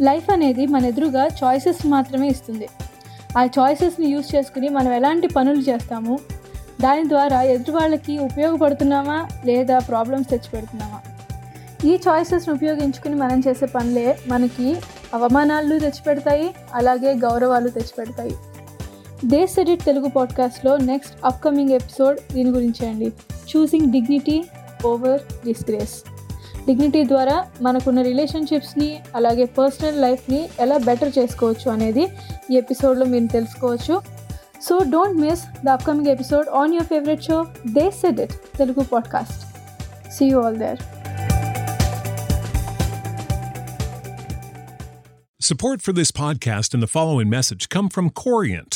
Life అనేది మన ఎదురుగా చాయిసెస్ మాత్రమే ఇస్తుంది. ఆ చాయిసెస్ని యూస్ చేసుకుని మనం ఎలాంటి పనులు చేస్తాము దాని ద్వారా ఎదుటి వాళ్ళకి ఉపయోగపడుతున్నామా లేదా ప్రాబ్లమ్స్ తెచ్చిపెడుతున్నామా? ఈ చాయిసెస్ని ఉపయోగించుకుని మనం చేసే పనులే మనకి అవమానాలు తెచ్చిపెడతాయి అలాగే గౌరవాలు తెచ్చిపెడతాయి. దే సెడిట్ తెలుగు పాడ్కాస్ట్లో నెక్స్ట్ అప్కమింగ్ ఎపిసోడ్ దీని గురించి అండి. Choosing dignity over disgrace dignity ద్వారా మనకున్న రిలేషన్షిప్స్ని అలాగే పర్సనల్ లైఫ్ని ఎలా బెటర్ చేసుకోవచ్చు అనేది ఈ ఎపిసోడ్లో మీరు తెలుసుకోవచ్చు so don't miss the upcoming episode on your favourite show they said it Telugu podcast see you all there Support for this podcast and the following message come from Corient.